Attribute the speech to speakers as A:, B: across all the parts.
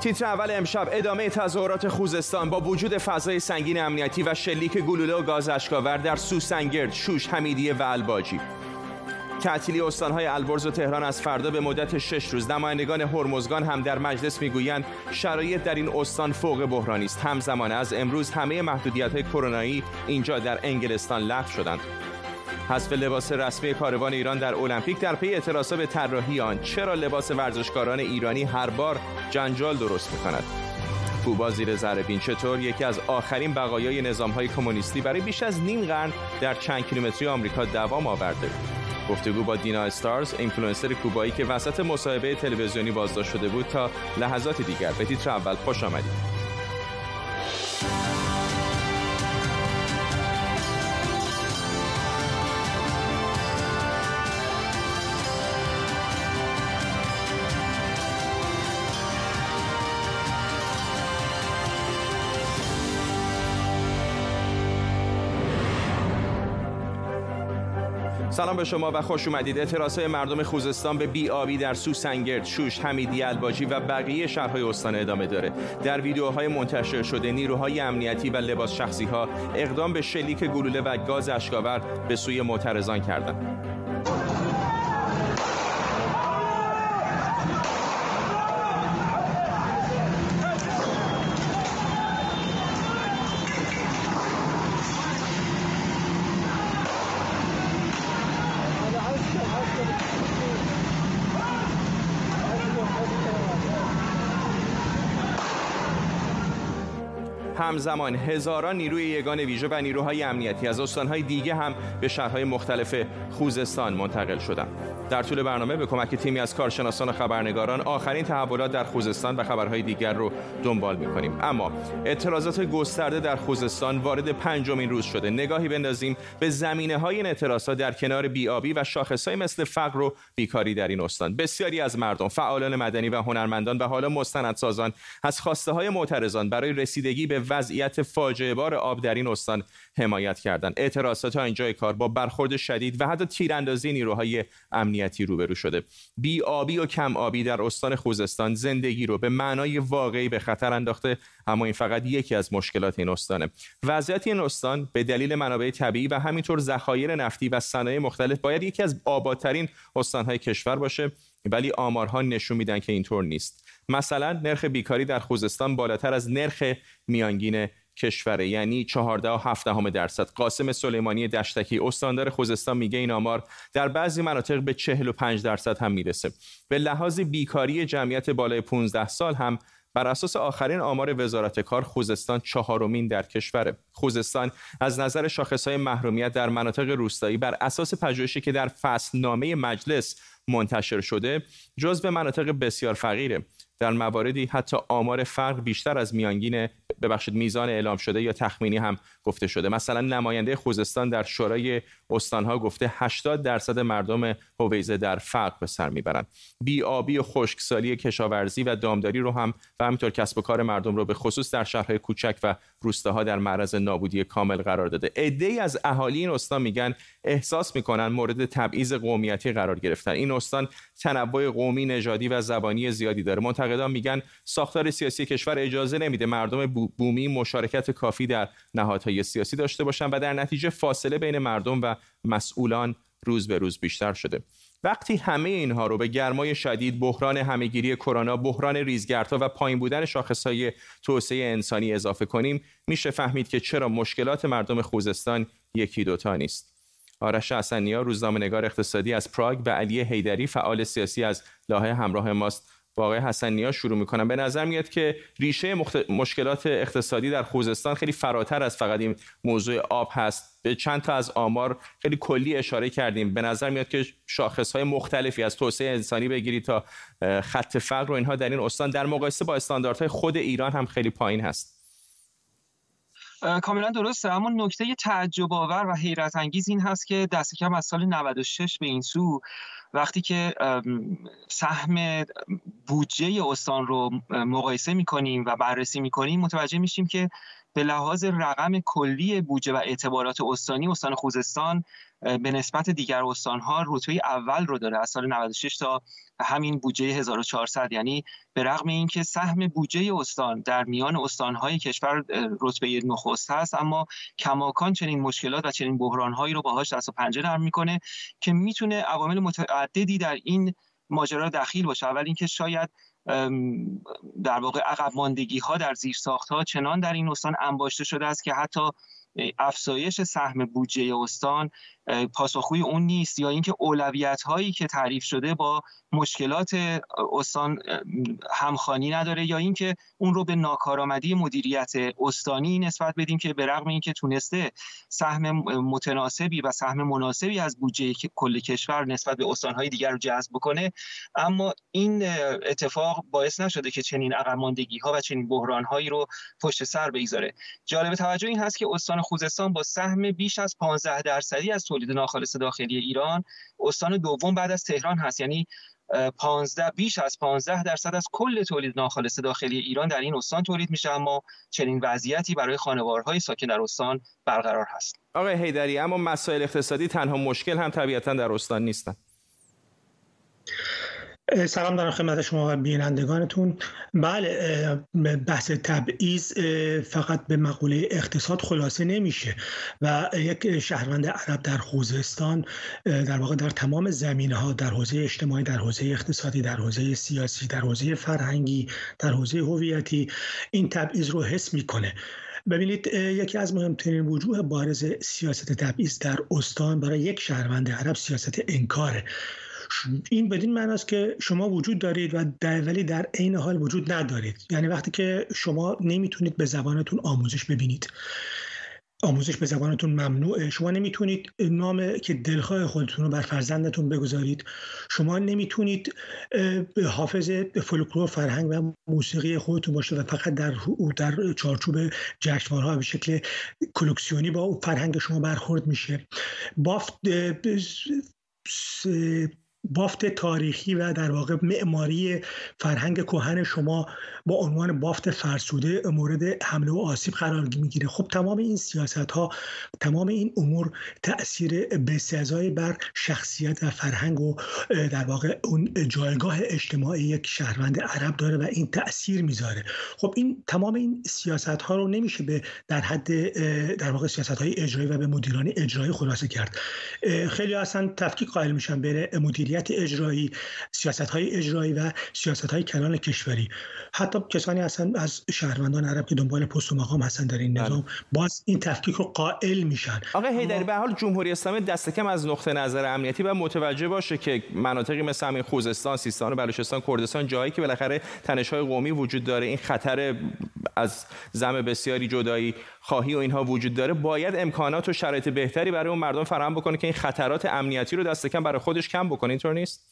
A: تیتر اول امشب ادامه تظاهرات خوزستان با وجود فضای سنگین امنیتی و شلیک گلوله و گاز اشکاور در سوسنگرد، شوش، حمیدیه و الباجی. تعطیلی استانهای البرز و تهران از فردا به مدت شش روز. نمایندگان هرمزگان هم در مجلس می‌گویند شرایط در این استان فوق بحرانی است. همزمان از امروز همه محدودیت های کرونایی اینجا در انگلستان لغو شدند. حذف لباس رسمی کاروان ایران در المپیک در پی اعتراضات به طراحی آن چرا لباس ورزشکاران ایرانی هر بار جنجال درست می‌کند؟ کوبا زیر ذره چطور؟ یکی از آخرین بقایای نظامهای کمونیستی برای بیش از نیم قرن در چند کیلومتری آمریکا دوام آورده. گفتگو با دینا استارز اینفلوئنسر کوبایی که وسط مصاحبه تلویزیونی بازداشت شده بود تا لحظات دیگر. به تیتر اول خوش آمدید. سلام به شما و خوش اومدید اعتراض مردم خوزستان به بی آبی در سوسنگرد، شوش، حمیدی، الباجی و بقیه شهرهای استان ادامه داره. در ویدیوهای منتشر شده نیروهای امنیتی و لباس شخصی ها اقدام به شلیک گلوله و گاز اشکاور به سوی معترضان کردند. همزمان هزاران نیروی یگان ویژه و نیروهای امنیتی از استانهای دیگه هم به شهرهای مختلف خوزستان منتقل شدند. در طول برنامه به کمک تیمی از کارشناسان و خبرنگاران آخرین تحولات در خوزستان و خبرهای دیگر رو دنبال می‌کنیم. اما اعتراضات گسترده در خوزستان وارد پنجمین روز شده. نگاهی بندازیم به زمینه های این اعتراضات در کنار بیابی و شاخصهای مثل فقر و بیکاری در این استان. بسیاری از مردم فعالان مدنی و هنرمندان و حالا مستندسازان از خواسته های معترضان برای رسیدگی به وضعیت فاجعه بار آب در این استان حمایت کردند اعتراضات تا اینجای کار با برخورد شدید و حتی تیراندازی نیروهای امنیتی روبرو شده. بی آبی و کم آبی در استان خوزستان زندگی رو به معنای واقعی به خطر انداخته اما این فقط یکی از مشکلات این استانه. وضعیت این استان به دلیل منابع طبیعی و همینطور ذخایر نفتی و صنایع مختلف باید یکی از آبادترین استانهای کشور باشه ولی آمارها نشون میدن که اینطور نیست. مثلا نرخ بیکاری در خوزستان بالاتر از نرخ میانگین کشوره. یعنی 14 و 7 درصد. قاسم سلیمانی دشتکی استاندار خوزستان میگه این آمار در بعضی مناطق به 45 درصد هم می‌رسه. به لحاظ بیکاری جمعیت بالای 15 سال هم بر اساس آخرین آمار وزارت کار خوزستان چهارمین در کشور خوزستان از نظر شاخصهای محرومیت در مناطق روستایی بر اساس پژوهشی که در فصل نامه مجلس منتشر شده جزو مناطق بسیار فقیره. در مواردی حتی آمار فقر بیشتر از میانگین ببخشید میزان اعلام شده یا تخمینی هم گفته شده. مثلا نماینده خوزستان در شورای استانها گفته 80 درصد مردم هویزه در فقر به سر می‌برند. آبی و خشکسالی کشاورزی و دامداری رو هم و همینطور کسب و کار مردم رو به خصوص در شهرهای کوچک و روستاها در معرض نابودی کامل قرار داده. عده‌ای از اهالی این استان میگن احساس می‌کنن مورد تبعیض قومیتی قرار گرفتن. این استان تنوع قومی نژادی و زبانی زیادی داره. منتقدان میگن ساختار سیاسی کشور اجازه نمیده مردم بومی مشارکت کافی در نهادهای سیاسی داشته باشند و در نتیجه فاصله بین مردم و مسئولان روز به روز بیشتر شده. وقتی همه اینها رو به گرمای شدید بحران همهگیری کرونا بحران ریزگردها و پایین بودن شاخصهای توسعه انسانی اضافه کنیم میشه فهمید که چرا مشکلات مردم خوزستان یکی دوتا نیست. آرش حسنیا روزنامه‌نگار اقتصادی از پراگ و علی حیدری فعال سیاسی از لاهه همراه ماست. با آقای حسنیا شروع می‌کنم به نظر میاد که ریشه مشکلات اقتصادی در خوزستان خیلی فراتر از فقط این موضوع آب هست. به چند تا از آمار خیلی کلی اشاره کردیم. به نظر میاد که شاخص های مختلفی از توسعه انسانی بگیرید تا خط فقر و اینها در این استان. در مقایسه با استانداردهای خود ایران هم خیلی پایین هست.
B: کاملا درسته. اما نکته تعجب آور و حیرت انگیز این هست که دست کم از سال 96 به این سو وقتی که سهم بودجه استان رو مقایسه می‌کنیم و بررسی می‌کنیم متوجه میشیم که به لحاظ رقم کلی بودجه و اعتبارات استانی استان خوزستان به نسبت دیگر استانها رتبه اول رو داره از سال 96 تا همین بودجه 1400 یعنی به رغم اینکه سهم بودجه استان در میان استانهای کشور رتبه نخست هست اما کماکان چنین مشکلات و چنین بحرانهایی رو باهاش دست و پنجه نرم می‌کنه که می‌تونه عوامل متعددی در این ماجرا دخیل باشه. اول اینکه شاید در واقع عقب ماندگی ها در زیر ساخت ها چنان در این استان انباشته شده است که حتی افزایش سهم بودجه استان پاسخگوی اون نیست یا اینکه اولویت هایی که تعریف شده با مشکلات استان همخانی نداره یا اینکه اون رو به ناکارآمدی مدیریت استانی نسبت بدیم که به رغم اینکه تونسته سهم متناسبی و سهم مناسبی از بودجه کل کشور نسبت به استانهای دیگر رو جذب بکنه. اما این اتفاق باعث نشده که چنین عقب ها و چنین بحران هایی رو پشت سر بگذاره. جالب توجه این هست که استان خوزستان با سهم بیش از 15 درصدی از تولید ناخالص داخلی ایران استان دوم بعد از تهران هست. یعنی 15 بیش از 15 درصد از کل تولید ناخالص داخلی ایران در این استان تولید میشه. اما چنین وضعیتی برای خانوارهای ساکن در استان برقرار هست.
A: آقای حیدری اما مسائل اقتصادی تنها مشکل هم طبیعتا در استان نیستند
C: سلام دارم خدمت شما و بینندگانتون. بله بحث تبعیض فقط به مقوله اقتصاد خلاصه نمیشه و یک شهروند عرب در خوزستان در واقع در تمام زمینه ها در حوزه اجتماعی در حوزه اقتصادی در حوزه سیاسی در حوزه فرهنگی در حوزه هویتی این تبعیض رو حس می‌کنه. ببینید یکی از مهمترین وجوه بارز سیاست تبعیض در استان برای یک شهروند عرب سیاست انکاره. این بدین معنی است که شما وجود دارید و در ولی در عین حال وجود ندارید. یعنی وقتی که شما نمی‌تونید به زبانتون آموزش ببینید. آموزش به زبانتون ممنوعه. شما نمی‌تونید نام که دلخواه خودتون رو بر فرزندتون بگذارید. شما نمی‌تونید حافظ فولکلور فرهنگ و موسیقی خودتون باشه و فقط در در چارچوب جشنوارها به شکل کلکسیونی با فرهنگ شما برخورد میشه. بافت بافت تاریخی و در واقع معماری فرهنگ کهن شما با عنوان بافت فرسوده مورد حمله و آسیب قرار می‌گیره. خب تمام این سیاست ها تمام این امور تاثیر بسزایی بر شخصیت و فرهنگ و در واقع اون جایگاه اجتماعی یک شهروند عرب داره و این تاثیر می‌ذاره. خب این تمام این سیاست ها رو نمیشه به در حد در واقع سیاست های اجرایی و به مدیران اجرایی خلاصه کرد. خیلی اصلا تفکیک قائل میشن بین مدیریت اجرایی سیاست های اجرایی و سیاست های کلان کشوری حتی کسانی هستن از شهروندان عرب که دنبال پست و مقام هستن در این بله. نظام باز این تفکیک رو قائل میشن
A: آقای هیدری به حال جمهوری اسلامی دست کم از نقطه نظر امنیتی و متوجه باشه که مناطقی مثل همین خوزستان، سیستان و بلوچستان، کردستان جایی که بالاخره تنش های قومی وجود داره این خطر از زم بسیاری جدایی خواهی و اینها وجود داره باید امکانات و شرایط بهتری برای اون مردم فراهم بکنه که این خطرات امنیتی رو دست کم برای خودش کم بکنه. اینطور نیست؟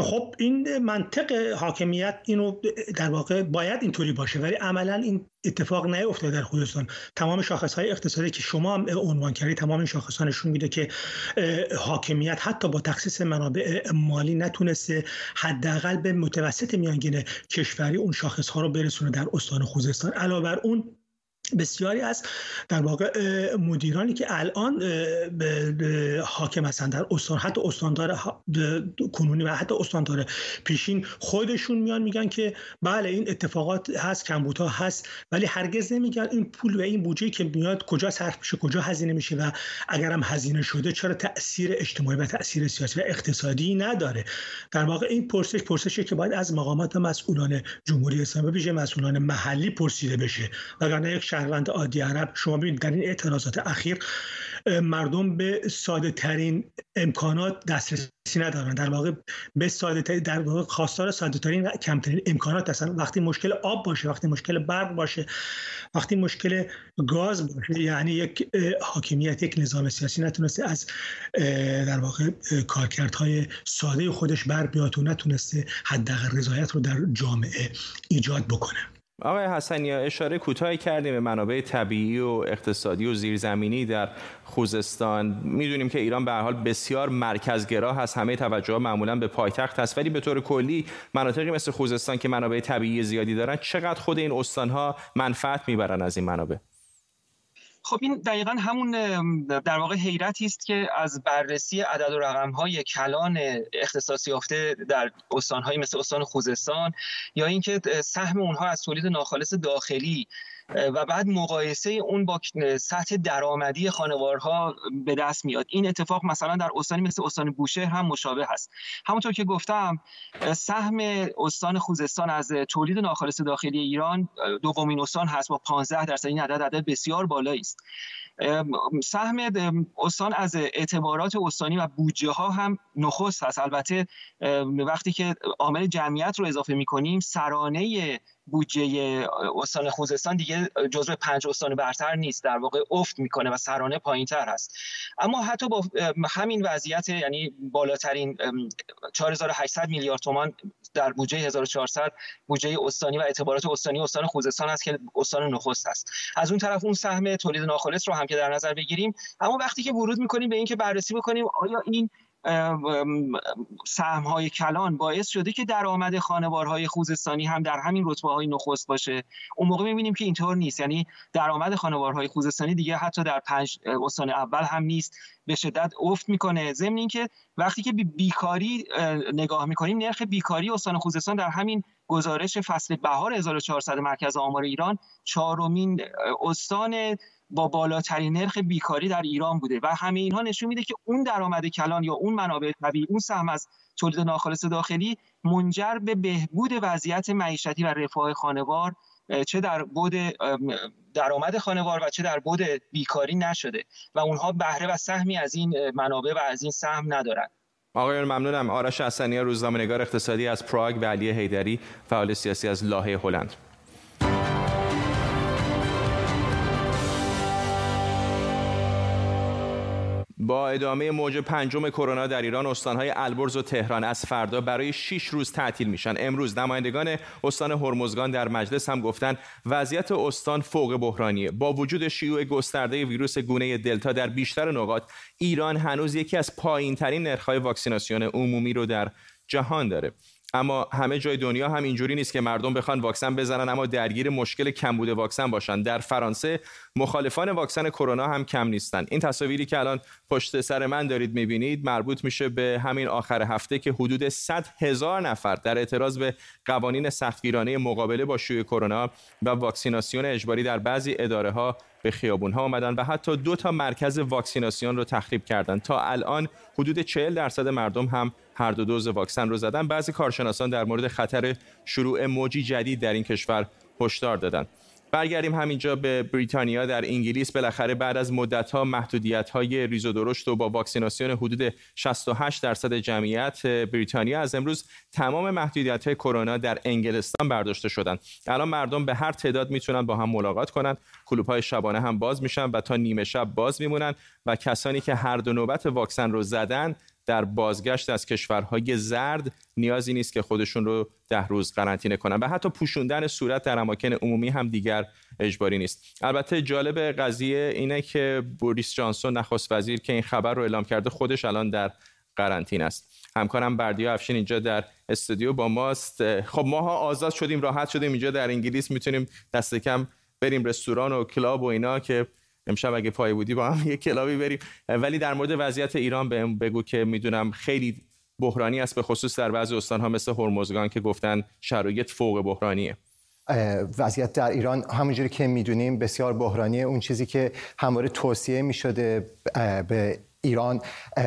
C: خب این منطق حاکمیت اینو در واقع باید اینطوری باشه ولی عملا این اتفاق نیفتاده در خوزستان تمام شاخص های اقتصادی که شما هم عنوان کردید تمام این شاخص نشون میده که حاکمیت حتی با تخصیص منابع مالی نتونسته حداقل به متوسط میانگین کشوری اون شاخص ها رو برسونه در استان خوزستان. علاوه بر اون بسیاری از در واقع مدیرانی که الان حاکم هستند در استان حتی استاندار کنونی و حتی استاندار پیشین خودشون میان میگن که بله این اتفاقات هست کمبودها هست ولی هرگز نمیگن این پول و این بودجه که میاد کجا صرف میشه کجا هزینه میشه و اگرم هزینه شده چرا تاثیر اجتماعی و تاثیر سیاسی و اقتصادی نداره. در واقع این پرسش پرسشی که باید از مقامات مسئولان جمهوری اسلامی به مسئولان محلی پرسیده بشه وگرنه یک شهروند عادی عرب. شما ببینید در این اعتراضات اخیر مردم به ساده ترین امکانات دسترسی ندارن. در واقع به ساده در واقع خواستار ساده ترین و کمترین امکانات هستن. وقتی مشکل آب باشه وقتی مشکل برق باشه وقتی مشکل گاز باشه یعنی یک حاکمیت یک نظام سیاسی نتونسته از در واقع کارکردهای ساده خودش بر بیاد و نتونسته حداقل رضایت رو در جامعه ایجاد بکنه.
A: آقای حسنی اشاره کوتاهی کردیم به منابع طبیعی و اقتصادی و زیرزمینی در خوزستان. می‌دونیم که ایران به حال بسیار مرکزگرا هست. همه توجه معمولا به پایتخت هست. ولی به طور کلی مناطقی مثل خوزستان که منابع طبیعی زیادی دارن چقدر خود این استانها منفعت می‌برن از این منابع؟
B: خب این دقیقا همون در واقع حیرتی است که از بررسی عدد و رقم های کلان اختصاصی یافته در استانهایی مثل استان خوزستان یا اینکه سهم اونها از تولید ناخالص داخلی و بعد مقایسه اون با سطح درآمدی خانوارها به دست میاد. این اتفاق مثلا در استانی مثل استان بوشهر هم مشابه هست. همونطور که گفتم سهم استان خوزستان از تولید ناخالص داخلی ایران دومین استان هست با 15 درصد این عدد عدد بسیار بالایی است. سهم استان از اعتبارات استانی و بودجه ها هم نخست هست. البته وقتی که عامل جمعیت رو اضافه می کنیم سرانه بودجه استان خوزستان دیگه جزو پنج استان برتر نیست. در واقع افت می‌کنه و سرانه پایین تر هست. اما حتی با همین وضعیت یعنی بالاترین 4800 میلیارد تومان در بودجه 1400 بودجه استانی و اعتبارات استانی استان خوزستان است که استان نخست است از اون طرف اون سهم تولید ناخالص رو هم که در نظر بگیریم اما وقتی که ورود می‌کنیم به اینکه بررسی بکنیم آیا این سهم های کلان باعث شده که درآمد خانوارهای خوزستانی هم در همین رتبه های نخست باشه. اون موقع می‌بینیم که اینطور نیست. یعنی درآمد خانوارهای خوزستانی دیگه حتی در پنج استان اول هم نیست. به شدت افت می‌کنه. ضمن اینکه وقتی که بیکاری نگاه می‌کنیم نرخ بیکاری استان خوزستان در همین گزارش فصل بهار 1400 مرکز آمار ایران چهارمین استان با بالاترین نرخ بیکاری در ایران بوده و همه اینها نشون میده که اون درآمد کلان یا اون منابع طبیعی اون سهم از تولید ناخالص داخلی منجر به بهبود وضعیت معیشتی و رفاه خانوار چه در بود درآمد خانوار و چه در بود بیکاری نشده و اونها بهره و سهمی از این منابع و از این سهم ندارند
A: آقایان ممنونم. آرش حسنی روزنامه‌نگار اقتصادی از پراگ و علی حیدری فعال سیاسی از لاهه هلند. با ادامه موج پنجم کرونا در ایران استانهای البرز و تهران از فردا برای 6 روز تعطیل میشن. امروز نمایندگان استان هرمزگان در مجلس هم گفتن وضعیت استان فوق بحرانیه. با وجود شیوع گسترده ویروس گونه دلتا در بیشتر نقاط ایران هنوز یکی از پایینترین نرخ‌های واکسیناسیون عمومی رو در جهان داره. اما همه جای دنیا هم اینجوری نیست که مردم بخوان واکسن بزنن اما درگیر مشکل کمبود واکسن باشن. در فرانسه مخالفان واکسن کرونا هم کم نیستن. این تصاویری که الان پشت سر من دارید می‌بینید مربوط میشه به همین آخر هفته که حدود 100 هزار نفر در اعتراض به قوانین سختگیرانه مقابله با شیوع کرونا و واکسیناسیون اجباری در بعضی اداره ها به خیابون ها آمدن و حتی دو تا مرکز واکسیناسیون رو تخریب کردند تا الان حدود 40 درصد مردم هم هر دو دوز واکسن رو زدن. بعضی کارشناسان در مورد خطر شروع موجی جدید در این کشور هشدار دادند برگردیم همینجا به بریتانیا در انگلیس. بالاخره بعد از مدت‌ها محدودیت‌های ریز و درشت و با واکسیناسیون حدود 68 درصد جمعیت بریتانیا از امروز تمام محدودیت‌های کرونا در انگلستان برداشته شدند الان مردم به هر تعداد می‌تونن با هم ملاقات کنند کلوب‌های شبانه هم باز میشن و تا نیمه شب باز میمونن و کسانی که هر دو نوبت واکسن رو زدن در بازگشت از کشورهای زرد نیازی نیست که خودشون رو ده روز قرنطینه کنن و حتی پوشوندن صورت در اماکن عمومی هم دیگر اجباری نیست. البته جالب قضیه اینه که بوریس جانسون نخست وزیر که این خبر رو اعلام کرده خودش الان در قرنطینه است. همکارم بردیا افشین اینجا در استودیو با ماست. خب ماها آزاد شدیم راحت شدیم اینجا در انگلیس می‌تونیم دست کم بریم رستوران و کلاب و اینا که امشب اگه پایه بودی با هم یه کلابی بریم. ولی در مورد وضعیت ایران بهم بگو که می‌دونم خیلی بحرانی است به خصوص در بعضی استانها مثل هرمزگان که گفتن شرایط فوق بحرانیه.
D: وضعیت در ایران همونجوری که می‌دونیم بسیار بحرانیه. اون چیزی که همواره توصیه می‌شده به ایران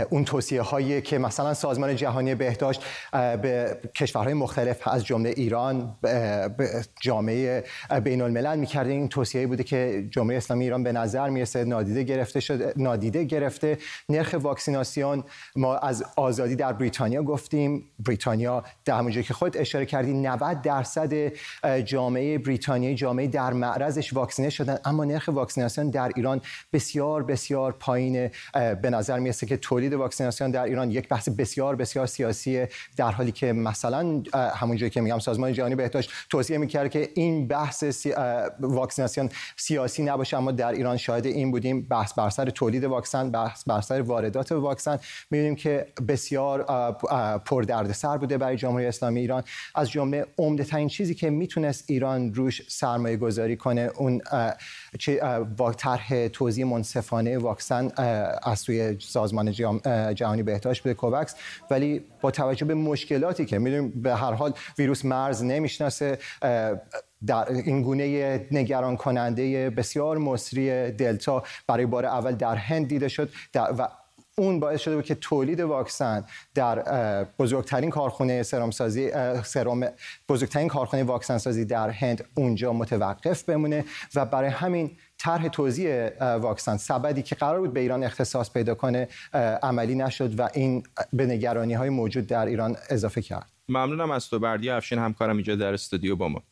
D: اون توصیه هایی که مثلا سازمان جهانی بهداشت به کشورهای مختلف از جمله ایران به جامعه بین الملل می‌کرده این توصیه بوده که جمهوری اسلامی ایران به نظر می‌رسه نادیده گرفته شده نادیده گرفته. نرخ واکسیناسیون ما از آزادی در بریتانیا گفتیم. بریتانیا در همونجایی که خود اشاره کردی 90 درصد جامعه بریتانیایی جامعه در معرضش واکسینه شدن. اما نرخ واکسیناسیون در ایران بسیار بسیار پایین به نظر می‌رسه که تولید واکسیناسیون در ایران یک بحث بسیار بسیار سیاسیه در حالی که مثلا همونجوری که میگم سازمان جهانی بهداشت توصیه می‌کرد که این بحث سی... واکسیناسیون سیاسی نباشه اما در ایران شاهد این بودیم بحث بر سر تولید واکسن بحث بر سر واردات واکسن. می‌بینیم که بسیار پردردسر بوده برای جمهوری اسلامی ایران. از جمله عمده ترین چیزی که می‌تونست ایران روش سرمایه گذاری کنه اون طرح توزیع منصفانه واکسن از سوی سازمان جهانی بهداشت به کووکس. ولی با توجه به مشکلاتی که می‌دونیم به هر حال ویروس مرز نمی‌شناسه در این گونه نگران کننده بسیار مصری دلتا برای بار اول در هند دیده شد. و اون باعث شده بود که تولید واکسن در بزرگترین کارخونه سرم سازی سرم بزرگترین کارخونه واکسن سازی در هند اونجا متوقف بمونه و برای همین طرح توزیع واکسن سبدی که قرار بود به ایران اختصاص پیدا کنه عملی نشد و این به نگرانی های موجود در ایران اضافه کرد.
A: ممنونم از تو بردی. افشین همکارم اینجا در استودیو با ما.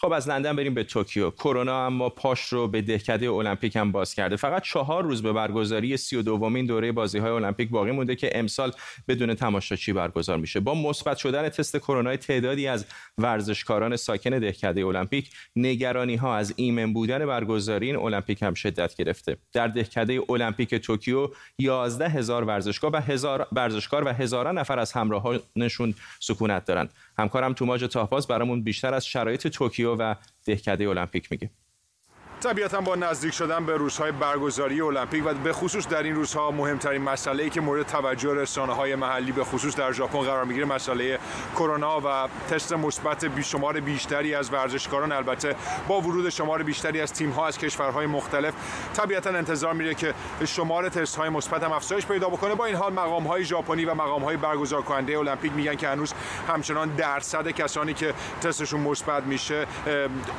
A: خب از لندن بریم به توکیو. کرونا اما پاش رو به دهکده المپیک هم باز کرده. فقط چهار روز به برگزاری سی و دومین دوره بازی های المپیک باقی مونده که امسال بدون تماشاچی برگزار میشه؟ با مثبت شدن تست کرونا تعدادی از ورزشکاران ساکن دهکده المپیک نگرانی ها از ایمن بودن برگزاری این المپیک هم شدت گرفته. در دهکده المپیک توکیو 11 هزار ورزشکار و هزار ورزشکار و هزاران نفر از همراهانشون سکونت دارند. همکارم توماج طاهباز برامون بیشتر از شرایط توکیو و دهکده المپیک میگه
E: طبیعتا با نزدیک شدن به روزهای برگزاری المپیک و به خصوص در این روزها مهمترین مسئله ای که مورد توجه رسانه های محلی به خصوص در ژاپن قرار می‌گیره مسئله کرونا و تست مثبت بیشمار بیشتری از ورزشکاران. البته با ورود شمار بیشتری از تیم ها از کشورهای مختلف طبیعتا انتظار میره که شمار تست های مثبت هم افزایش پیدا بکنه. با این حال مقام های ژاپنی و مقام های برگزار کننده المپیک میگن که هنوز همچنان درصد کسانی که تستشون مثبت میشه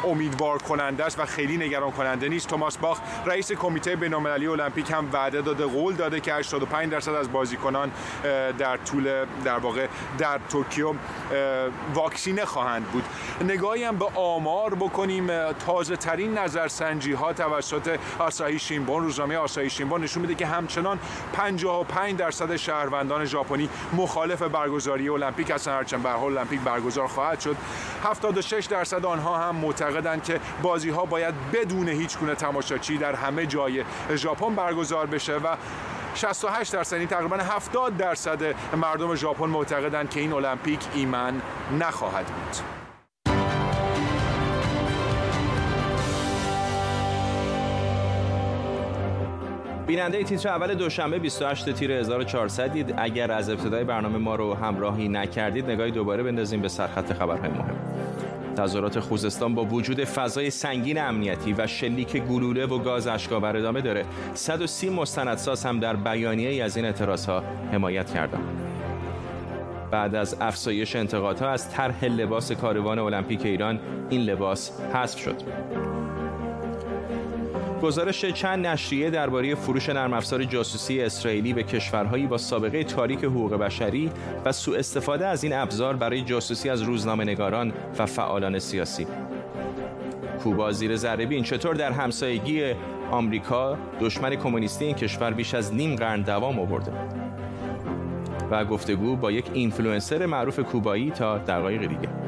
E: امیدوار کننده است و خیلی نگران کننده نیست. توماس باخ رئیس کمیته بین‌المللی المپیک هم وعده داده قول داده که 85 درصد از بازیکنان در طول در واقع در توکیو واکسینه خواهند بود. نگاهی هم به آمار بکنیم. تازه ترین نظرسنجی ها توسط آساهی شینبون روزنامه آساهی شینبون نشون میده که همچنان 55 درصد شهروندان ژاپنی مخالف برگزاری المپیک هستن. هرچند به المپیک برگزار خواهد شد. 76 درصد آنها هم معتقدند که بازی ها باید بدون بدون هیچ گونه تماشاچی در همه جای ژاپن برگزار بشه و 68 درصد یعنی تقریبا 70 درصد مردم ژاپن معتقدند که این المپیک ایمن نخواهد بود.
A: بیننده تیتر اول دوشنبه 28 تیر 1400 دید. اگر از ابتدای برنامه ما رو همراهی نکردید نگاهی دوباره بندازیم به سرخط خبرهای مهم. تظاهرات خوزستان با وجود فضای سنگین امنیتی و شلیک گلوله و گاز اشکاور ادامه داره. 130 مستندساز هم در بیانیه از این اعتراضها حمایت کردند. بعد از افزایش انتقادها از طرح لباس کاروان المپیک ایران این لباس حذف شد. گزارش چند نشریه درباره فروش نرم افزار جاسوسی اسرائیلی به کشورهایی با سابقه تاریک حقوق بشری و سوء استفاده از این ابزار برای جاسوسی از روزنامه نگاران و فعالان سیاسی. کوبا زیر ذره چطور در همسایگی آمریکا دشمن کمونیستی این کشور بیش از نیم قرن دوام آورده؟ و گفتگو با یک اینفلوئنسر معروف کوبایی تا دقایق دیگه.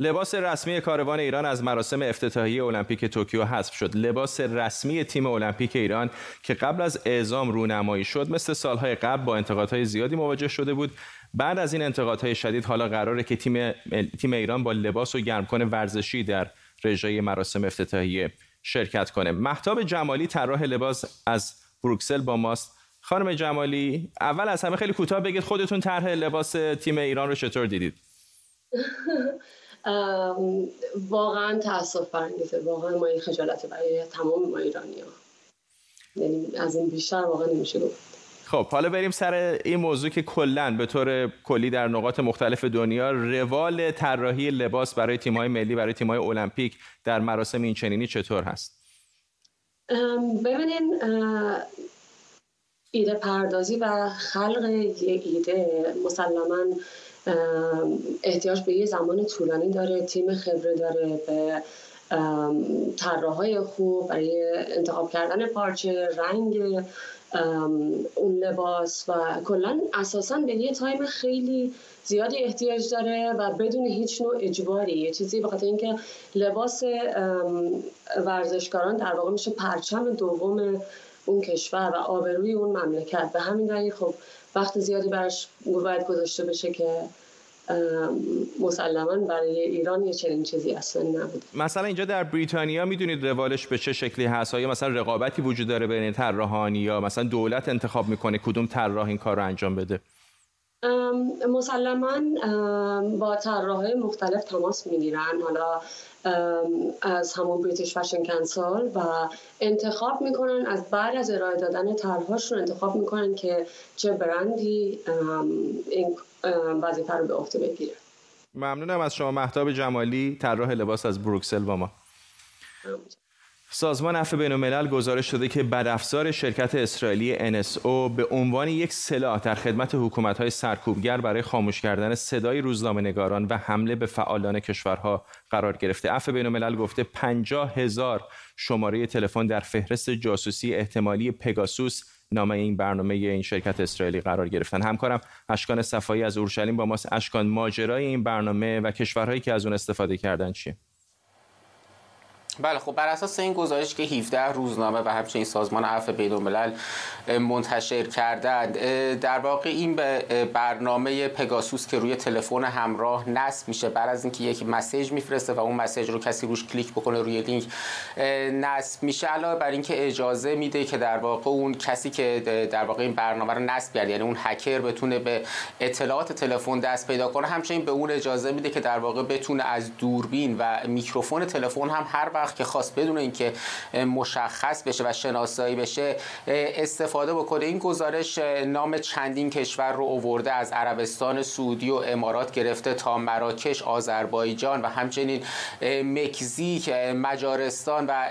A: لباس رسمی کاروان ایران از مراسم افتتاحیه المپیک توکیو حذف شد. لباس رسمی تیم المپیک ایران که قبل از اعزام رونمایی شد مثل سالهای قبل با انتقادهای زیادی مواجه شده بود. بعد از این انتقادهای شدید حالا قراره که تیم تیم ایران با لباس و گرمکن ورزشی در رژه مراسم افتتاحیه شرکت کنه. محتاب جمالی طراح لباس از بروکسل با ماست. خانم جمالی اول از همه خیلی کوتاه بگید خودتون طرح لباس تیم ایران رو چطور دیدید؟
F: واقعا تاسف برانگیزه واقعا ما این خجالت برای تمام ما ایرانی ها یعنی از این بیشتر واقعا نمیشه گفت.
A: خب حالا بریم سر این موضوع که کلا به طور کلی در نقاط مختلف دنیا روال طراحی لباس برای تیم‌های ملی برای تیم‌های المپیک در مراسم این چنینی چطور هست؟
F: ببینین ایده پردازی و خلق یک ایده مسلما احتیاج به یه زمان طولانی داره تیم خبره داره به طراحهای خوب برای انتخاب کردن پارچه رنگ اون لباس و کلا اساسا به یه تایم خیلی زیادی احتیاج داره و بدون هیچ نوع اجباری. یه چیزی بخاطر اینکه لباس ورزشکاران در واقع میشه پرچم دوم اون کشور و آبروی اون مملکت. به همین دلیل خب وقت زیادی برش باید گذاشته بشه که مسلما برای ایران یه چنین چیزی اصلا نبود.
A: مثلا اینجا در بریتانیا می‌دونید روالش به چه شکلی هست؟ آیا مثلا رقابتی وجود داره بین طراحان یا مثلا دولت انتخاب می‌کنه کدوم طراح این کار رو انجام بده؟
F: مسلما با طراحهای مختلف تماس می‌گیرن. حالا از همون بریتیش فشن کنسال و انتخاب می‌کنن. از بعد از ارائه دادن طرحهاشون انتخاب می‌کنن که چه برندی این وظیفه رو به عهده بگیره.
A: ممنونم از شما محتاب جمالی طراح لباس از بروکسل با ما. سازمان عفو بین الملل گزارش شده که بدافزار شرکت اسرائیلی NSO به عنوان یک سلاح در خدمت حکومت‌های سرکوبگر برای خاموش کردن صدای روزنامه‌نگاران و حمله به فعالان کشورها قرار گرفته. عفو بین الملل گفته 50 هزار شماره تلفن در فهرست جاسوسی احتمالی پگاسوس نام این برنامه این شرکت اسرائیلی قرار گرفتن. همکارم اشکان صفایی از اورشلیم با ماست. اشکان ماجرای این برنامه و کشورهایی که از اون استفاده کردن چیه؟
G: بله خب بر اساس این گزارش که 17 روزنامه و همچنین سازمان عفو بین‌الملل منتشر کردند در واقع این به برنامه پگاسوس که روی تلفن همراه نصب میشه بعد از اینکه یک مسیج میفرسته و اون مسیج رو کسی روش کلیک بکنه روی لینک نصب میشه. علاوه بر اینکه اجازه میده که در واقع اون کسی که در واقع این برنامه رو نصب کرده یعنی اون هکر بتونه به اطلاعات تلفن دست پیدا کنه همچنین به اون اجازه میده که در واقع بتونه از دوربین و میکروفون تلفن هم هر وقت که خواست بدون اینکه مشخص بشه و شناسایی بشه استفاده بکنه. این گزارش نام چندین کشور رو اوورده. از عربستان سعودی و امارات گرفته تا مراکش آذربایجان و همچنین مکزیک مجارستان و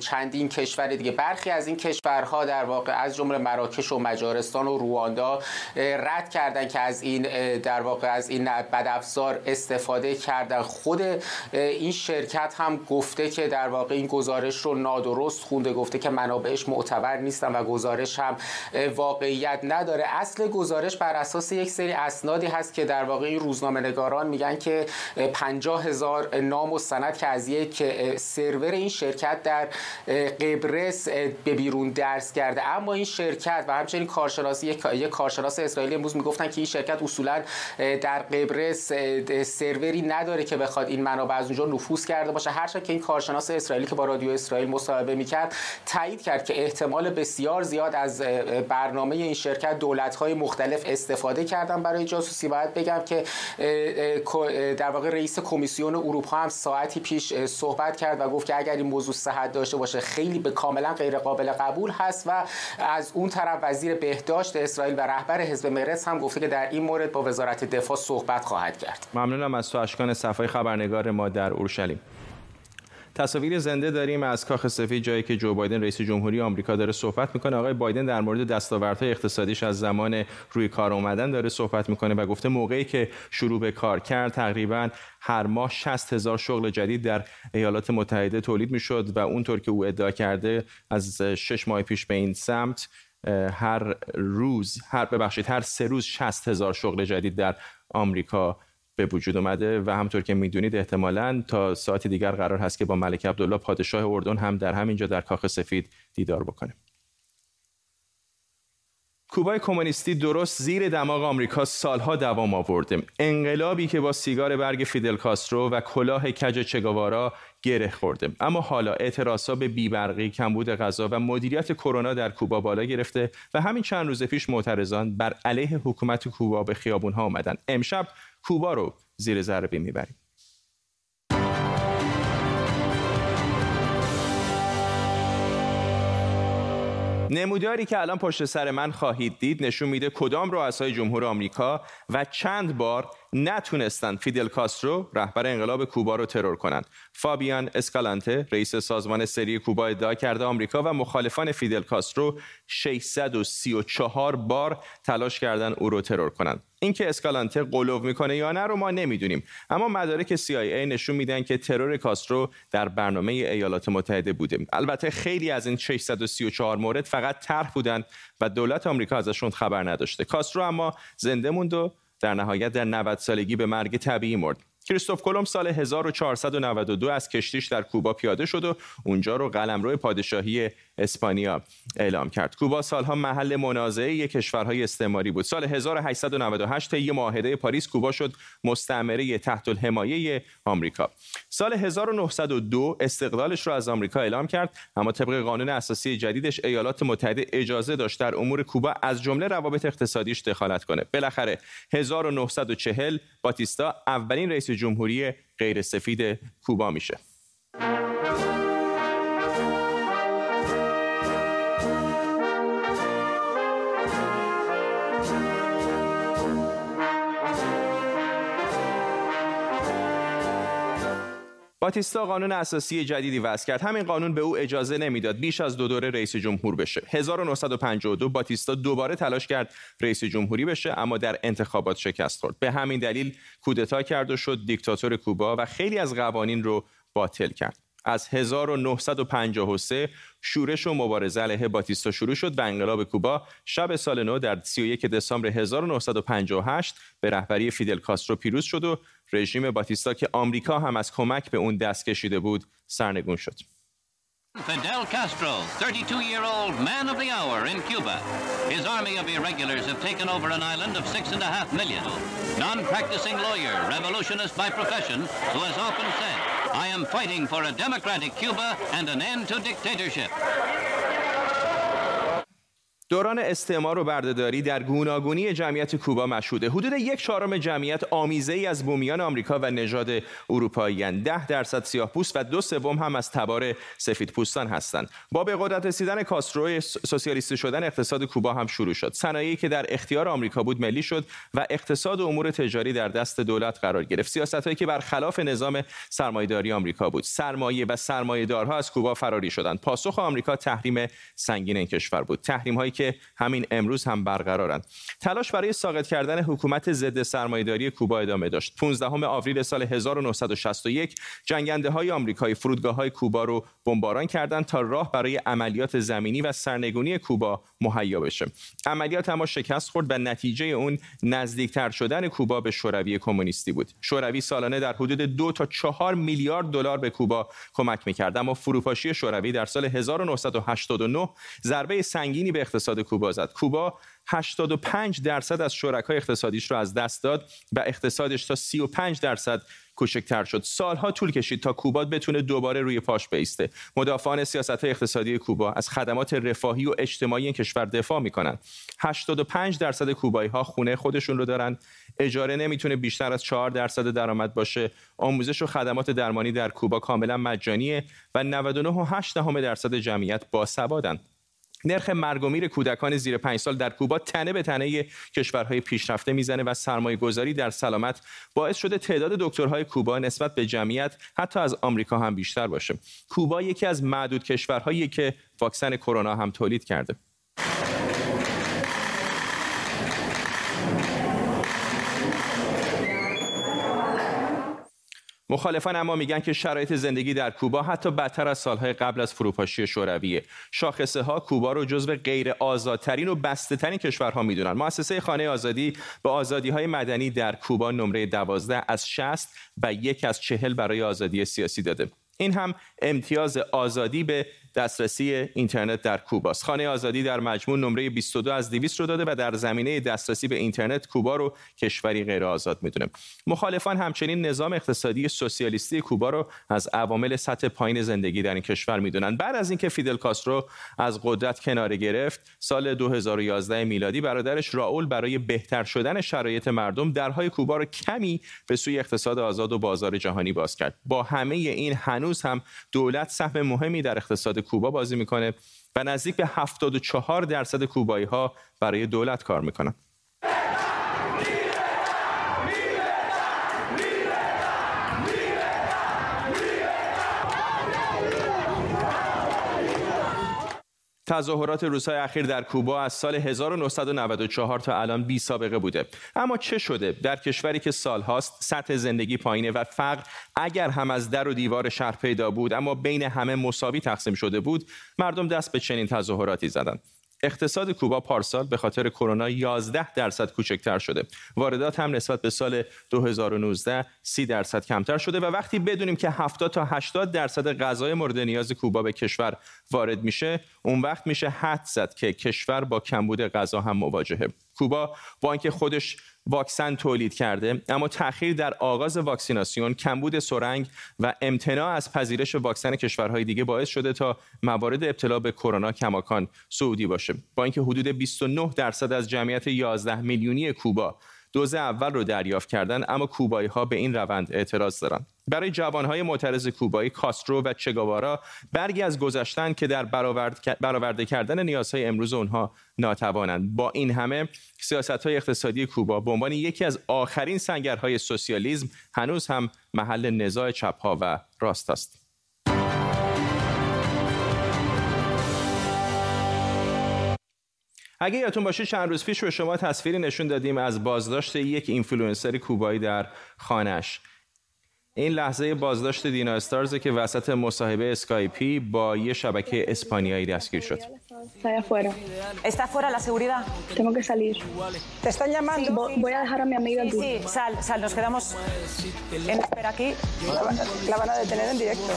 G: چندین کشور دیگه. برخی از این کشورها در واقع از جمله مراکش و مجارستان و رواندا رد کردن که از این در واقع از این بدافزار استفاده کردن. خود این شرکت هم گفته که در واقع این گزارش رو نادرست خونده گفته که منابعش معتبر نیستن و گزارش هم واقعیت نداره. اصل گزارش بر اساس یک سری اسنادی هست که در واقع این روزنامه نگاران میگن که 50 هزار نام و سند که از یک سرور این شرکت در قبرس به بیرون درس کرده. اما این شرکت و همچنین کارشناسی یک کارشناس اسرائیلی امروز می‌گفتن که این شرکت اصولا در قبرس سروری نداره که بخواد این منابع از اونجا نفوذ کرده باشه. هرچند که این کارشناس اسرائیلی که با رادیو اسرائیل مصاحبه می‌کرد تایید کرد که احتمال بسیار زیاد از برنامه این شرکت دولت‌های مختلف استفاده کردن برای جاسوسی. باید بگم که در واقع رئیس کمیسیون اروپا هم ساعتی پیش صحبت کرد و گفت که اگر این موضوع صحت داشته باشه خیلی به کاملا غیر قابل قبول هست و از اون طرف وزیر بهداشت اسرائیل و رهبر حزب مرس هم گفته که در این مورد با وزارت دفاع صحبت خواهد کرد.
A: ممنونم از تو اشکان صفای خبرنگار ما در اورشلیم. تصاویر زنده داریم از کاخ سفید جایی که جو بایدن رئیس جمهوری آمریکا داره صحبت می‌کنه. آقای بایدن در مورد دستاوردهای اقتصادیش از زمان روی کار اومدن داره صحبت می‌کنه و گفته موقعی که شروع به کار کرد تقریبا هر ماه 60 هزار شغل جدید در ایالات متحده تولید می‌شد و اونطور که او ادعا کرده از شش ماه پیش به این سمت هر روز هر ببخشید هر سه روز 60 هزار شغل جدید در آمریکا به وجود اومده و همطور که می‌دونید احتمالا تا ساعت دیگر قرار هست که با ملک عبدالله پادشاه اردن هم در همینجا در کاخ سفید دیدار بکنه. کوبای کمونیستی درست زیر دماغ آمریکا سالها دوام آورده. انقلابی که با سیگار برگ فیدل کاسترو و کلاه کج چگاوارا گره خورده. اما حالا اعتراضا به بیبرقی کمبود غذا و مدیریت کرونا در کوبا بالا گرفته و همین چند روز پیش معترضان بر علیه حکومت کوبا به خیابون ها آمدن. امشب کوبا رو زیر ضربه می‌بریم. نموداری که الان پشت سر من خواهید دید نشون میده کدام رؤسای جمهور آمریکا و چند بار نتونستند فیدل کاسترو رهبر انقلاب کوبا رو ترور کنند. فابیان اسکالانته رئیس سازمان سری کوبا ادعا کرده آمریکا و مخالفان فیدل کاسترو 634 بار تلاش کردن او رو ترور کنند. اینکه اسکالانته غلو می‌کنه یا نه رو ما نمی‌دونیم اما مدارک CIA نشون میدن که ترور کاسترو در برنامه ایالات متحده بوده البته خیلی از این 634 مورد فقط طرح بودن و دولت آمریکا ازشون خبر نداشته کاسترو اما زنده موند و در نهایت در 90 سالگی به مرگ طبیعی مرد. کریستوف کلم سال 1492 از کشتیش در کوبا پیاده شد و اونجا رو قلمرو پادشاهی اسپانیا اعلام کرد. کوبا سالها محل منازعه کشورهای استعماری بود. سال 1898 طی معاهده پاریس کوبا شد مستعمره تحت الحمایه آمریکا. سال 1902 استقلالش را از آمریکا اعلام کرد اما طبق قانون اساسی جدیدش ایالات متحده اجازه داشت در امور کوبا از جمله روابط اقتصادیش دخالت کنه. بالاخره 1940 باتیستا اولین رئیس جمهوری غیر سفید کوبا میشه. باتیستا قانون اساسی جدیدی وضع کرد. همین قانون به او اجازه نمی‌داد بیش از دو دوره رئیس جمهور بشه. 1952 باتیستا دوباره تلاش کرد رئیس جمهوری بشه اما در انتخابات شکست خورد. به همین دلیل کودتا کرد و شد دیکتاتور کوبا و خیلی از قوانین رو باطل کرد. از 1953 شورش و مبارزه علیه باتیستا شروع شد و انقلاب کوبا شب سال نو در 31 دسامبر 1958 به رهبری فیدل کاسترو پیروز شد و رژیم باتیستا که آمریکا هم از کمک به اون دست کشیده بود سرنگون شد. Fidel Castro, 32-year-old man of the hour in Cuba. His army of irregulars have taken over an island of six and a half million. Non-practicing lawyer, revolutionist by profession, who has often said, I am fighting for a democratic Cuba and an end to dictatorship. دوران استعمار و بردهداری در گوناگونی جمعیت کوبا مشهوده. حدود یک چهارم جمعیت آمیزه ای از بومیان آمریکا و نژاد اروپایی ده درصد سیاه پوست و دو سوم هم از تبار سفید پوستان هستند. با به قدرت رسیدن کاسترو سوسیالیستی شدن اقتصاد کوبا هم شروع شد. صنایعی که در اختیار آمریکا بود ملی شد و اقتصاد و امور تجاری در دست دولت قرار گرفت. سیاستهایی که برخلاف نظام سرمایه‌داری آمریکا بود. سرمایه و سرمایه‌دارها از کوبا فراری شدند. پاسخ آمریکا تحریم سنگین این کشور بود. تحریم‌هایی که همین امروز هم برقرارند. تلاش برای ساقط کردن حکومت ضد سرمایه‌داری کوبا ادامه داشت. 15 آوریل سال 1961 جنگنده های آمریکایی فرودگاه های کوبا رو بمباران کردند تا راه برای عملیات زمینی و سرنگونی کوبا مهیا بشه. عملیات اما شکست خورد و نتیجه اون نزدیکتر شدن کوبا به شوروی کمونیستی بود. شوروی سالانه در حدود دو تا چهار میلیارد دلار به کوبا کمک می‌کرد. اما فروپاشی شوروی در سال 1989 ضربه سنگینی به اقتصاد کوبا زد. کوبا 85 درصد از شرکای اقتصادیش رو از دست داد و اقتصادش تا 35 درصد کوچکتر شد. سالها طول کشید تا کوبا بتونه دوباره روی پاش بیسته. مدافعان سیاست اقتصادی کوبا از خدمات رفاهی و اجتماعی این کشور دفاع می‌کنن. 85 درصد کوبایی ها خونه خودشون رو دارن. اجاره نمی‌تونه بیشتر از 4 درصد درآمد باشه. آموزش و خدمات درمانی در کوبا کاملا مجانیه و 99.8 درصد جمعیت باسوادن نرخ مرگ و میر کودکان زیر پنج سال در کوبا تنه به تنه کشورهای پیشرفته می‌زنه و سرمایه گذاری در سلامت باعث شده تعداد دکترهای کوبا نسبت به جمعیت حتی از آمریکا هم بیشتر باشه. کوبا یکی از معدود کشورهایی که واکسن کرونا هم تولید کرده. مخالفان اما میگن که شرایط زندگی در کوبا حتی بدتر از سالهای قبل از فروپاشی شورویه. شاخصه ها کوبا رو جزو غیر آزادترین و بسته ترین کشورها می‌دونن. مؤسسه خانه آزادی به آزادی های مدنی در کوبا نمره 12 از 60 و یک از چهل برای آزادی سیاسی داده. این هم امتیاز آزادی به دسترسی اینترنت در کوباست. خانه آزادی در مجموع نمره 22 از 200 رو داده و در زمینه دسترسی به اینترنت کوبا رو کشوری غیر آزاد می‌دونه. مخالفان همچنین نظام اقتصادی سوسیالیستی کوبا رو از عوامل سطح پایین زندگی در این کشور می‌دونن. بعد از اینکه فیدل کاسترو از قدرت کناره گرفت سال 2011 میلادی برادرش راول برای بهتر شدن شرایط مردم درهای کوبا رو کمی به سوی اقتصاد آزاد و بازار جهانی باز کرد. با همه این هنوز هم دولت سهم مهمی در اقتصاد کوبا بازی می‌کنه و نزدیک به 74 درصد کوبایی ها برای دولت کار می‌کنن. تظاهرات روزهای اخیر در کوبا از سال 1994 تا الان بی سابقه بوده. اما چه شده؟ در کشوری که سالهاست سطح زندگی پایینه و فقر اگر هم از در و دیوار شهر پیدا بود اما بین همه مساوی تقسیم شده بود مردم دست به چنین تظاهراتی زدند. اقتصاد کوبا پارسال به خاطر کرونا 11 درصد کوچکتر شده. واردات هم نسبت به سال 2019 30 درصد کمتر شده و وقتی بدونیم که 70 تا 80 درصد غذای مورد نیاز کوبا به کشور وارد میشه، اون وقت میشه حد زد که کشور با کمبود غذا هم مواجهه. کوبا با اینکه خودش واکسن تولید کرده اما تأخیر در آغاز واکسیناسیون کمبود سرنگ و امتناع از پذیرش واکسن کشورهای دیگه باعث شده تا موارد ابتلا به کرونا کماکان سعودی باشه. با اینکه حدود 29 درصد از جمعیت 11 میلیونی کوبا دوز اول رو دریافت کردن اما کوبایی ها به این روند اعتراض دارن. برای جوانهای معترض کوبایی کاسترو و چگاوارا برگی از گذشتن که در برآورده کردن نیازهای امروز اونها ناتوانند. با این همه سیاست های اقتصادی کوبا به عنوان یکی از آخرین سنگرهای سوسیالیسم هنوز هم محل نزاع چپها و راست است. اگه یادتون باشه چند روز پیش به شما تصویری نشون دادیم از بازداشت یک اینفلوئنسر کوبایی در خانش این لحظه بازداشت دینا استارزه که وسط مصاحبه اسکایپی با یه شبکه اسپانیایی دستگیر شد.
H: ¿Está fuera la seguridad? Tengo que salir. ¿Te están llamando? Voy a dejar a mi amiga aquí. Sí, sal, sal, nos quedamos en espera aquí. La, van a detener en directo.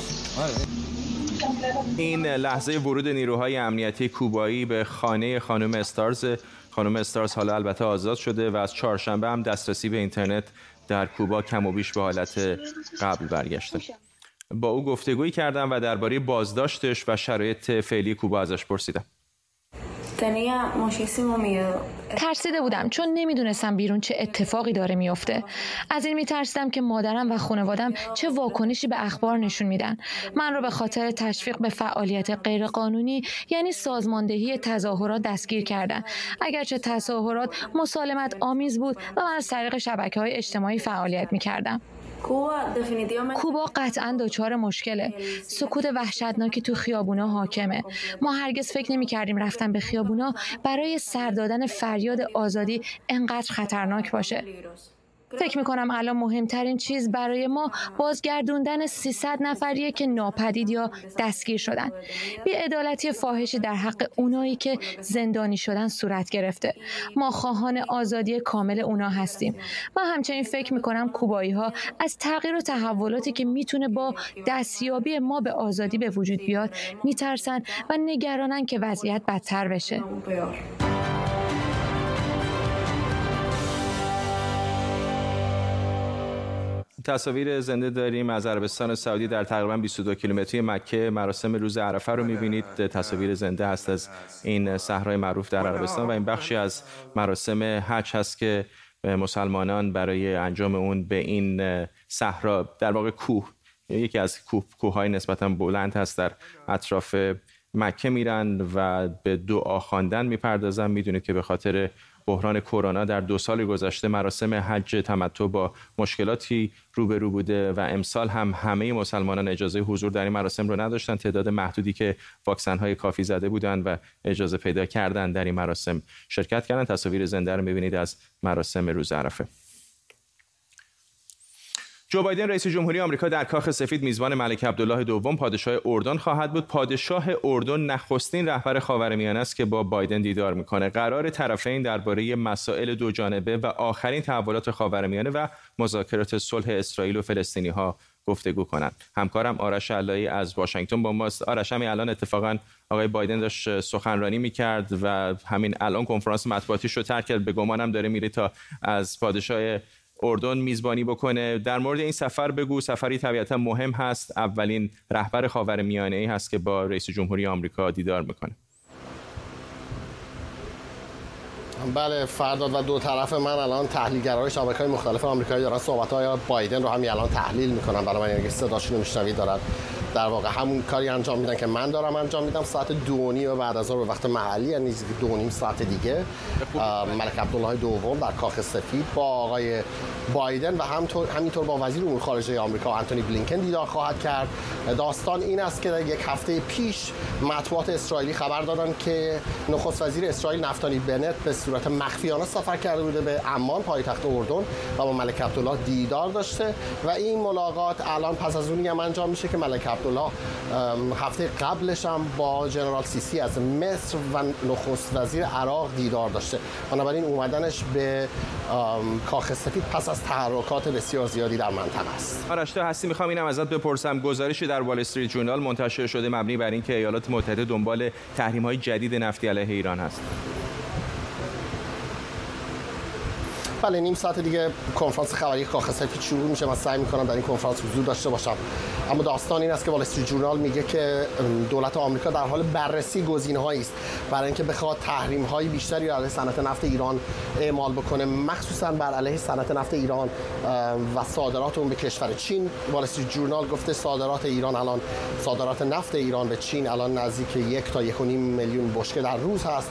A: این لحظه ورود نیروهای امنیتی کوبایی به خانه خانم استارز خانم استارز حالا البته آزاد شده و از چهارشنبه هم دسترسی به اینترنت در کوبا کم و بیش به حالت قبل برگشته. با او گفتگویی کردم و درباره بازداشتش و شرایط فعلی کوبا ازش پرسیدم.
I: ترسیده بودم چون نمی‌دونستم بیرون چه اتفاقی داره میافته. از این میترسیدم که مادرم و خانوادم چه واکنشی به اخبار نشون میدن. من رو به خاطر تشویق به فعالیت غیرقانونی یعنی سازماندهی تظاهرات دستگیر کردن. اگرچه تظاهرات مسالمت آمیز بود و من از طریق شبکه های اجتماعی فعالیت می‌کردم. کوبا قطعا دچار مشکله. سکوت وحشتناکی تو خیابونا حاکمه. ما هرگز فکر نمی کردیم رفتن به خیابونا برای سر دادن فریاد آزادی انقدر خطرناک باشه. فکر می‌کنم الان مهمترین چیز برای ما بازگردوندن 300 نفریه که ناپدید یا دستگیر شدن. ادالتی فاحشی در حق اونایی که زندانی شدن صورت گرفته. ما خواهان آزادی کامل اونا هستیم. من همچنین فکر می‌کنم کوبایی ها از تغییر و تحولاتی که می‌تونه با دستیابی ما به آزادی به وجود بیاد میترسن و نگرانن که وضعیت بدتر بشه.
A: تصاویر زنده داریم از عربستان سعودی در تقریبا 22 کیلومتری مکه. مراسم روز عرفه رو می‌بینید. تصاویر زنده هست از این صحرای معروف در عربستان و این بخشی از مراسم حج هست که مسلمانان برای انجام اون به این صحرا در واقع کوه یکی از کوه کوههای نسبتا بلند هست در اطراف مکه میرن و به دعا خواندن می‌پردازن. می‌دونید که به خاطر بحران کرونا در دو سال گذشته مراسم حج تمتع با مشکلاتی روبرو بوده و امسال هم همه مسلمانان اجازه حضور در این مراسم رو نداشتن. تعداد محدودی که واکسن های کافی زده بودند و اجازه پیدا کردن در این مراسم شرکت کردن. تصاویر زنده رو می‌بینید از مراسم روز عرفه. جو بایدن رئیس جمهوری آمریکا در کاخ سفید میزبان ملک عبدالله دوم پادشاه اردن خواهد بود. پادشاه اردن نخستین رهبر خاورمیانه است که با بایدن دیدار می‌کنه. قرار طرفین درباره مسائل دو جانبه و آخرین تحولات خاورمیانه و مذاکرات صلح اسرائیل و فلسطینی ها گفتگو کنند. همکارم آرش علایی از واشنگتن با ماست. آرش همین الان اتفاقا آقای بایدن داشت سخنرانی می‌کرد و همین الان کنفرانس مطبوعاتی رو ترک کرد به گمانم داره میره تا از پادشاه اردن میزبانی بکنه. در مورد این سفر بگو سفری طبیعتا مهم هست. اولین رهبر خاور میانه ای هست که با رئیس جمهوری آمریکا دیدار می‌کنه.
J: بله فرداد و دو طرف من الان تحلیلگرای شبکه های مختلف آمریکایی دارن. صحبت های بایدن رو همین الان تحلیل می‌کنن. برای من یعنی صداشون رو میشنوید دارن. در واقع همون کاری انجام میدن که من دارم انجام میدم. ساعت دو و بعد از به وقت محلی یعنی دو نیم ساعت دیگه. ملک عبدالله دوم در کاخ سفید با آقای بایدن و همطور همینطور با وزیر امور خارجه آمریکا آنتونی بلینکن دیدار خواهد کرد. داستان این است که یک هفته پیش مطبوعات اسرائیلی خبر دادن که نخست وزیر اسرائیل نفتانی بنت به صورت مخفیانه سفر کرده بوده به عمان پایتخت اردن و با ملک عبدالله دیدار داشته و این ملاقات الان پس از اونی هم انجام میشه که ملک عبدالله هفته قبلش هم با جنرال سیسی از مصر و نخست وزیر عراق دیدار داشته. بنابراین اومدنش به کاخ سفید پس از تحرکات بسیار زیادی در منطقه است.
A: آرش هستی می‌خوام اینم ازت بپرسم. گزارشی در وال استریت جورنال منتشر شده مبنی بر اینکه ایالات متحده دنبال تحریم های جدید نفتی علیه ایران هست.
J: بله نیم ساعت دیگه کنفرانس خبری کاخ سفید شروع میشه. من سعی می‌کنم در این کنفرانس حضور داشته باشم. اما داستان این است که وال جورنال میگه که دولت آمریکا در حال بررسی گزینه‌هایی است. برای اینکه بخواد تحریم های بیشتری علیه صنعت نفت ایران اعمال بکنه مخصوصا بر علیه صنعت نفت ایران و صادرات اون به کشور چین. وال جورنال گفته صادرات ایران الان صادرات نفت ایران به چین الان نزدیک یک تا یک میلیون بشکه در روز هست.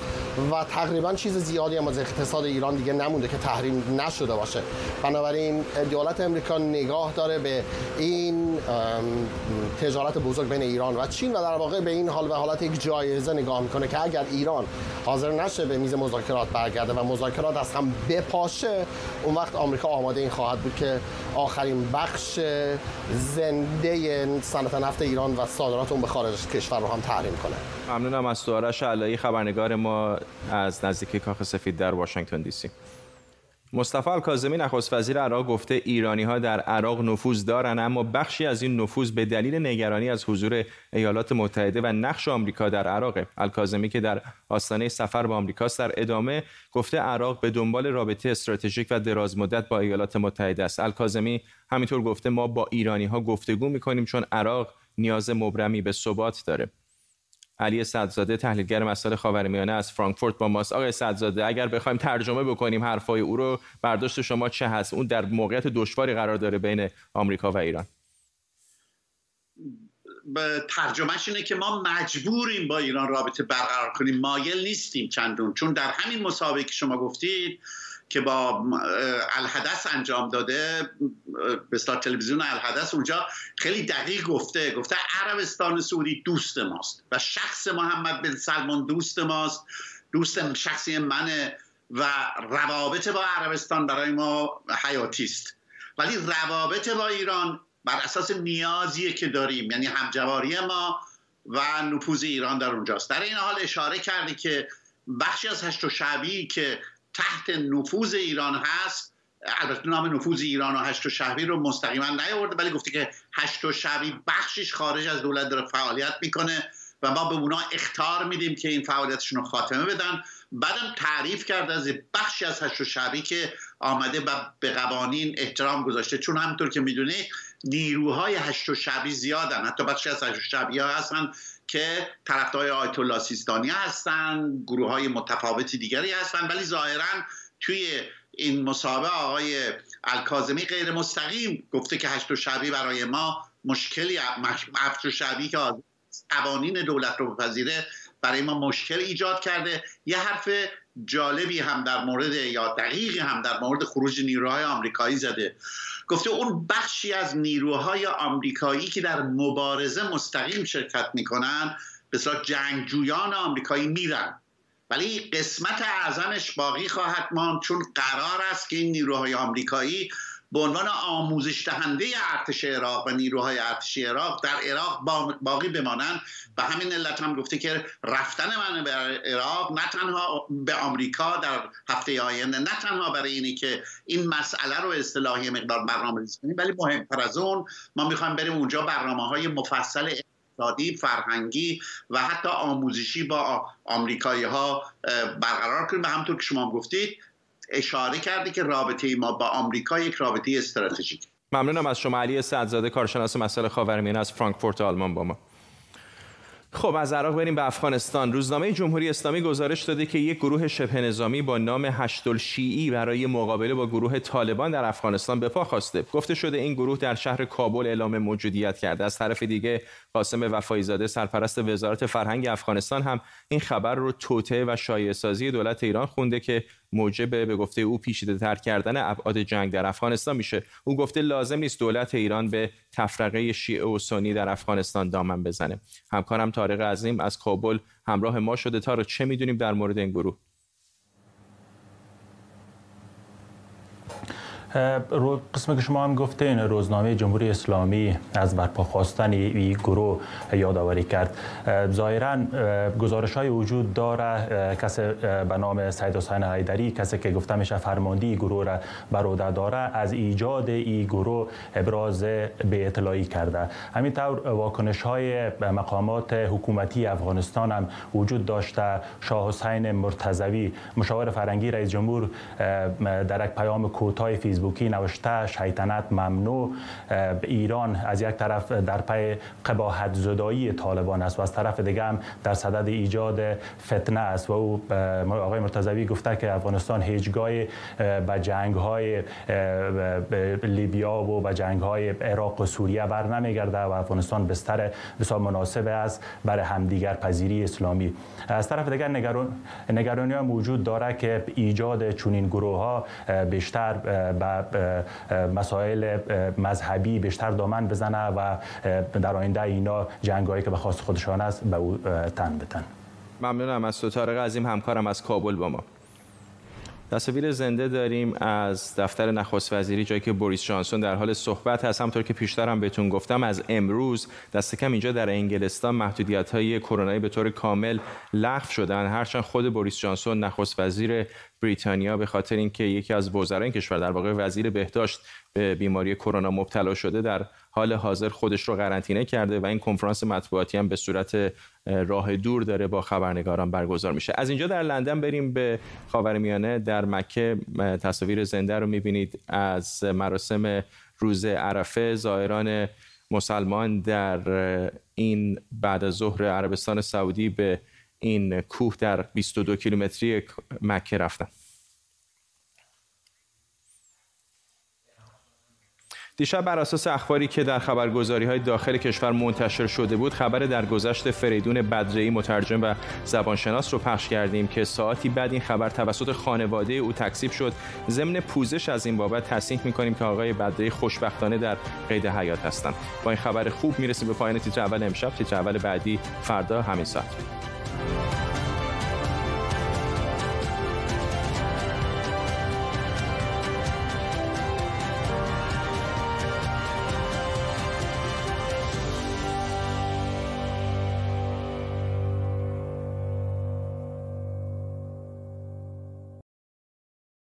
J: و تقریبا چیز زیادی هم از اقتصاد ایران دیگه نمونده که تحریم نشده باشه. بنابراین دولت امریکا نگاه داره به این تجارت بزرگ بین ایران و چین و در واقع به این حال و حالت یک جایزه نگاه می‌کنه که اگر ایران حاضر نشه به میز مذاکرات برگرده و مذاکرات از هم بپاشه اون وقت آمریکا آماده این خواهد بود که آخرین بخش زنده صنعت نفت ایران و صادرات اون به خارج کشور رو هم تحریم کنه.
A: ممنونم از تو آرش علایی خبرنگار ما از نزدیکی کاخ سفید در واشنگتن دی سی. مصطفی الکاظمی نخست وزیر عراق گفته ایرانی ها در عراق نفوذ دارند اما بخشی از این نفوذ به دلیل نگرانی از حضور ایالات متحده و نقش آمریکا در عراق الکاظمی که در آستانه سفر به آمریکاست در ادامه گفته عراق به دنبال رابطه استراتژیک و درازمدت با ایالات متحده است. الکاظمی همینطور گفته ما با ایرانی ها گفتگو می‌کنیم چون عراق نیاز مبرمی به ثبات داره. علی صدزاده تحلیلگر مسائل خاورمیانه از فرانکفورت با ماست. آقای صدزاده اگر بخوایم ترجمه بکنیم حرفای او رو برداشت شما چه هست؟ اون در موقعیت دشواری قرار داره بین آمریکا و ایران.
K: ترجمهش اینه که ما مجبوریم با ایران رابطه برقرار کنیم. مایل نیستیم چندون چون در همین مسابقه که شما گفتید که با الحدث انجام داده به تلویزیون الحدث اونجا خیلی دقیق گفته گفته عربستان سعودی دوست ماست و شخص محمد بن سلمان دوست ماست دوست شخصی منه و روابط با عربستان برای ما حیاتی است. ولی روابط با ایران بر اساس نیازیه که داریم یعنی همجواری ما و نفوذ ایران در اونجاست. در این حال اشاره کردی که بخشی از هشت و شعبی که تحت نفوذ ایران هست. البته نام نفوذ ایران و هشت و شهبی رو مستقیما نیاورده ولی گفته که هشت و شهبی بخشش خارج از دولت داره فعالیت می‌کنه و ما به اونا اختار میدیم که این فعالیتشون رو خاتمه بدن. بعدم تعریف کرده از بخشی از هشت و شهبی که آمده و به قوانین احترام گذاشته. چون همینطور که می‌دونید نیروهای هشت و شعبی زیادن. حتی بخشی از هشت و شعبی ها هستن که طرفدار آیت الله سیستانی هستن گروه های متفاوتی دیگری هستن ولی ظاهرا توی این مسابقه آقای الکاظمی غیر مستقیم گفته که هشت و شعبی برای ما مشکلی هشت و شعبی که قوانین دولت رو بپذیره برای ما مشکل ایجاد کرده. یه حرف جالبی هم در مورد یا دقیقی هم در مورد خروج نیروهای آمریکایی زده. گفته اون بخشی از نیروهای آمریکایی که در مبارزه مستقیم شرکت می‌کنن به جنگجویان آمریکایی میرن. ولی قسمت اعظمش باقی خواهد ماند چون قرار است که این نیروهای آمریکایی به عنوان آموزش دهنده ارتش عراق و نیروهای ارتشی عراق در عراق باقی بمانند و همین علت هم گفته که رفتن من به عراق نه تنها به آمریکا در هفته آینده نه تنها برای اینی که این مسئله رو اصطلاحی مقدار برنامه ریزی کنیم ولی مهمتر از اون ما می‌خوایم بریم اونجا برنامه های مفصل اقتصادی فرهنگی و حتی آموزشی با آمریکایی ها برقرار کنیم. و همطور که شما گفتید اشاره کرده که رابطه ما با آمریکا یک رابطه استراتژیک.
A: ممنونم از شما. علی سعدزاده کارشناس مسائل خاورمیانه از فرانکفورت آلمان با ما. خب از عراق بریم به افغانستان. روزنامه جمهوری اسلامی گزارش داده که یک گروه شبه نظامی با نام هشتل شیعی برای مقابله با گروه طالبان در افغانستان به پا خواسته. گفته شده این گروه در شهر کابل اعلام موجودیت کرده. از طرف دیگه قاسم وفایی زاده سرپرست وزارت فرهنگ افغانستان هم این خبر رو توته و شایعه سازی دولت ایران خونده که موجب به گفته او پیچیده تر کردن ابعاد جنگ در افغانستان میشه. او گفته لازم نیست دولت ایران به تفرقه شیعه و سنی در افغانستان دامن بزنه. همکارم طارق عظیم از کابل همراه ما شده تا رو چه می‌دونیم در مورد این گروه؟
L: قسم که شما هم گفتین روزنامه جمهوری اسلامی از برپا خواستن این گروه یادآوری کرد. ظاهرا گزارش های وجود داره. کسی به نام سید حسین حیدری کسی که گفته میشه فرماندی گروه را بر داره از ایجاد این گروه ابراز به اطلاعی کرده. همینطور واکنش های مقامات حکومتی افغانستان هم وجود داشته. شاه حسین مرتضوی مشاور فرنگی رئیس جمهور در یک پیام کوتاه فیزیک فیسبوکی نوشته شیطنت ممنوع ایران از یک طرف در پی قباحت زدایی طالبان است و از طرف دیگه هم در صدد ایجاد فتنه است. و او آقای مرتضوی گفته که افغانستان هیچگاه به جنگ های لیبیا و به جنگ های عراق و سوریه بر نمیگرده و افغانستان بستر بسیار مناسب است برای همدیگر پذیری اسلامی. از طرف دیگر نگرانی ها موجود داره که ایجاد چونین گروه ها بیشتر به مسائل مذهبی بیشتر دامن بزنه و در آینده اینا جنگایی که به خواست خودشان است به او تن بتن.
A: ممنونم از تو طارق عظیم همکارم از کابل با ما. تصاویر زنده داریم از دفتر نخست وزیری جایی که بوریس جانسون در حال صحبت هست. همطور که پیشتر هم بهتون گفتم از امروز دست کم اینجا در انگلستان محدودیت های کرونایی به طور کامل لغو شدن. هرچند خود بوریس جانسون نخست وزیر بریتانیا به خاطر اینکه یکی از وزرای کشور در واقع وزیر بهداشت به بیماری کرونا مبتلا شده در حال حاضر خودش رو قرنطینه کرده و این کنفرانس مطبوعاتی هم به صورت راه دور داره با خبرنگاران برگزار میشه. از اینجا در لندن بریم به خاورمیانه در مکه. تصاویر زنده رو می‌بینید از مراسم روز عرفه. زائران مسلمان در این بعد ظهر عربستان سعودی به این کوه در 22 کیلومتری مکه رفتن. دیشب بر اساس اخباری که در خبرگزاری های داخل کشور منتشر شده بود خبر در گذشت فریدون بدرعی مترجم و زبانشناس رو پخش کردیم که ساعتی بعد این خبر توسط خانواده او تکسیب شد. ضمن پوزش از این بابت تصدیق می‌کنیم که آقای بدرعی خوشبختانه در قید حیات هستند. با این خبر خوب می‌رسیم به پایان تیتر اول امشب. تیتر اول بعدی فردا همین ساعت.